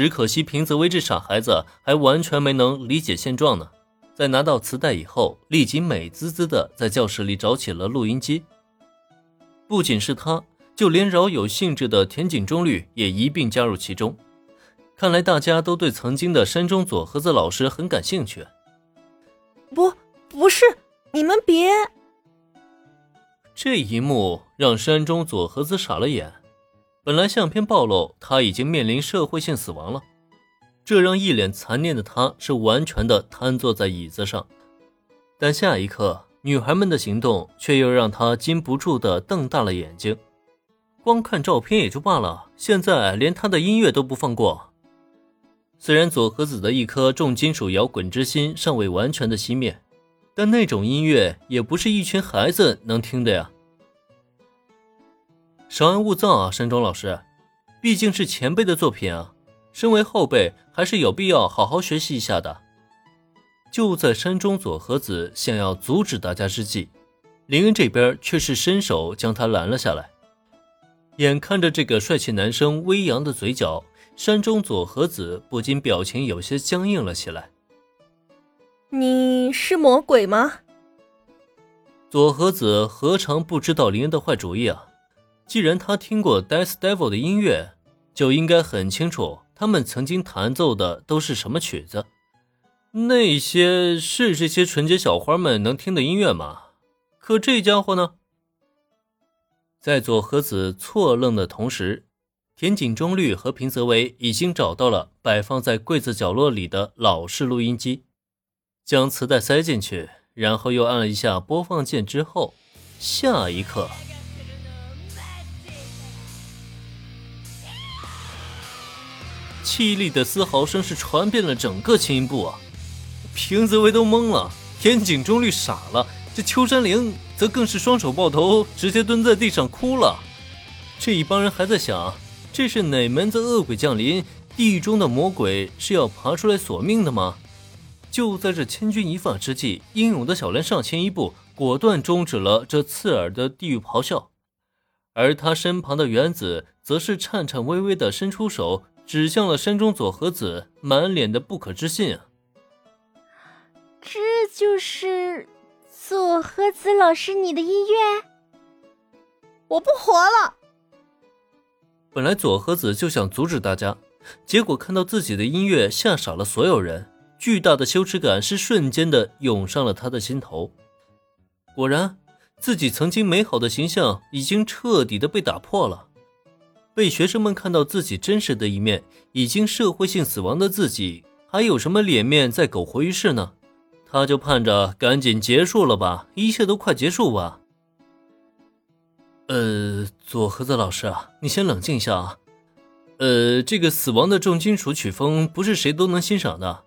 只可惜平泽威这傻孩子还完全没能理解现状呢。在拿到磁带以后，立即美滋滋的在教室里找起了录音机。不仅是他，就连饶有兴致的田井中律也一并加入其中。看来大家都对曾经的山中佐和子老师很感兴趣。不，不是，你们别。这一幕让山中佐和子傻了眼。本来相片暴露他已经面临社会性死亡了，这让一脸残念的他是完全的瘫坐在椅子上。但下一刻，女孩们的行动却又让他禁不住的瞪大了眼睛。光看照片也就罢了，现在连他的音乐都不放过。虽然佐和子的一颗重金属摇滚之心尚未完全的熄灭，但那种音乐也不是一群孩子能听的呀。稍安勿躁啊，山庄老师，毕竟是前辈的作品啊，身为后辈还是有必要好好学习一下的。就在山中佐和子想要阻止大家之际，林恩这边却是伸手将他拦了下来。眼看着这个帅气男生微扬的嘴角，山中佐和子不禁表情有些僵硬了起来。你是魔鬼吗？佐和子何尝不知道林恩的坏主意啊？既然他听过 Death Devil 的音乐，就应该很清楚他们曾经弹奏的都是什么曲子。那些是这些纯洁小花们能听的音乐吗？可这家伙呢？在佐和子错愣的同时，田井中律和平泽唯已经找到了摆放在柜子角落里的老式录音机，将磁带塞进去，然后又按了一下播放键之后，下一刻，凄厉的嘶嚎声是传遍了整个青音部啊！平泽唯都懵了，田井中律傻了，这秋山绫则更是双手抱头，直接蹲在地上哭了。这一帮人还在想，这是哪门子恶鬼降临？地狱中的魔鬼是要爬出来索命的吗？就在这千钧一发之际，英勇的小莲上前一步，果断终止了这刺耳的地狱咆哮，而他身旁的原子则是颤颤巍巍地伸出手，指向了山中佐和子，满脸的不可置信啊！这就是佐和子老师你的音乐？我不活了！本来佐和子就想阻止大家，结果看到自己的音乐吓傻了所有人，巨大的羞耻感是瞬间的涌上了他的心头。果然，自己曾经美好的形象已经彻底的被打破了。被学生们看到自己真实的一面，已经社会性死亡的自己，还有什么脸面再苟活于世呢？他就盼着赶紧结束了吧，一切都快结束吧。呃，佐和子老师啊，你先冷静一下啊。呃，这个死亡的重金属曲风不是谁都能欣赏的，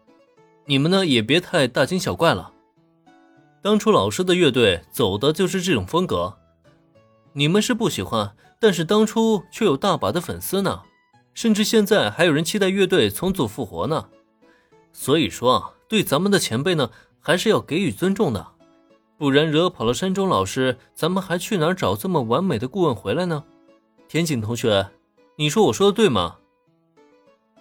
你们呢也别太大惊小怪了。当初老师的乐队走的就是这种风格，你们是不喜欢，但是当初却有大把的粉丝呢，甚至现在还有人期待乐队重组复活呢。所以说啊，对咱们的前辈呢。还是要给予尊重的，不然惹跑了山中老师，咱们还去哪儿找这么完美的顾问回来呢？田井同学，你说我说的对吗？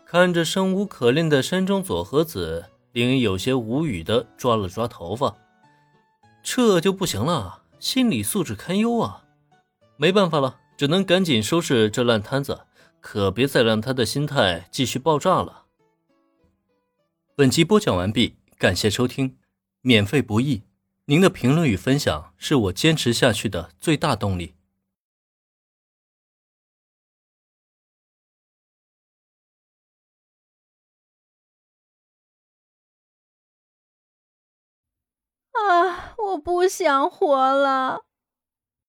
看着生无可恋的山中佐和子，林有些无语的抓了抓头发，这就不行了，心理素质堪忧啊！没办法了，只能赶紧收拾这烂摊子，可别再让他的心态继续爆炸了。本集播讲完毕，感谢收听。免费不易，您的评论与分享是我坚持下去的最大动力。啊，我不想活了。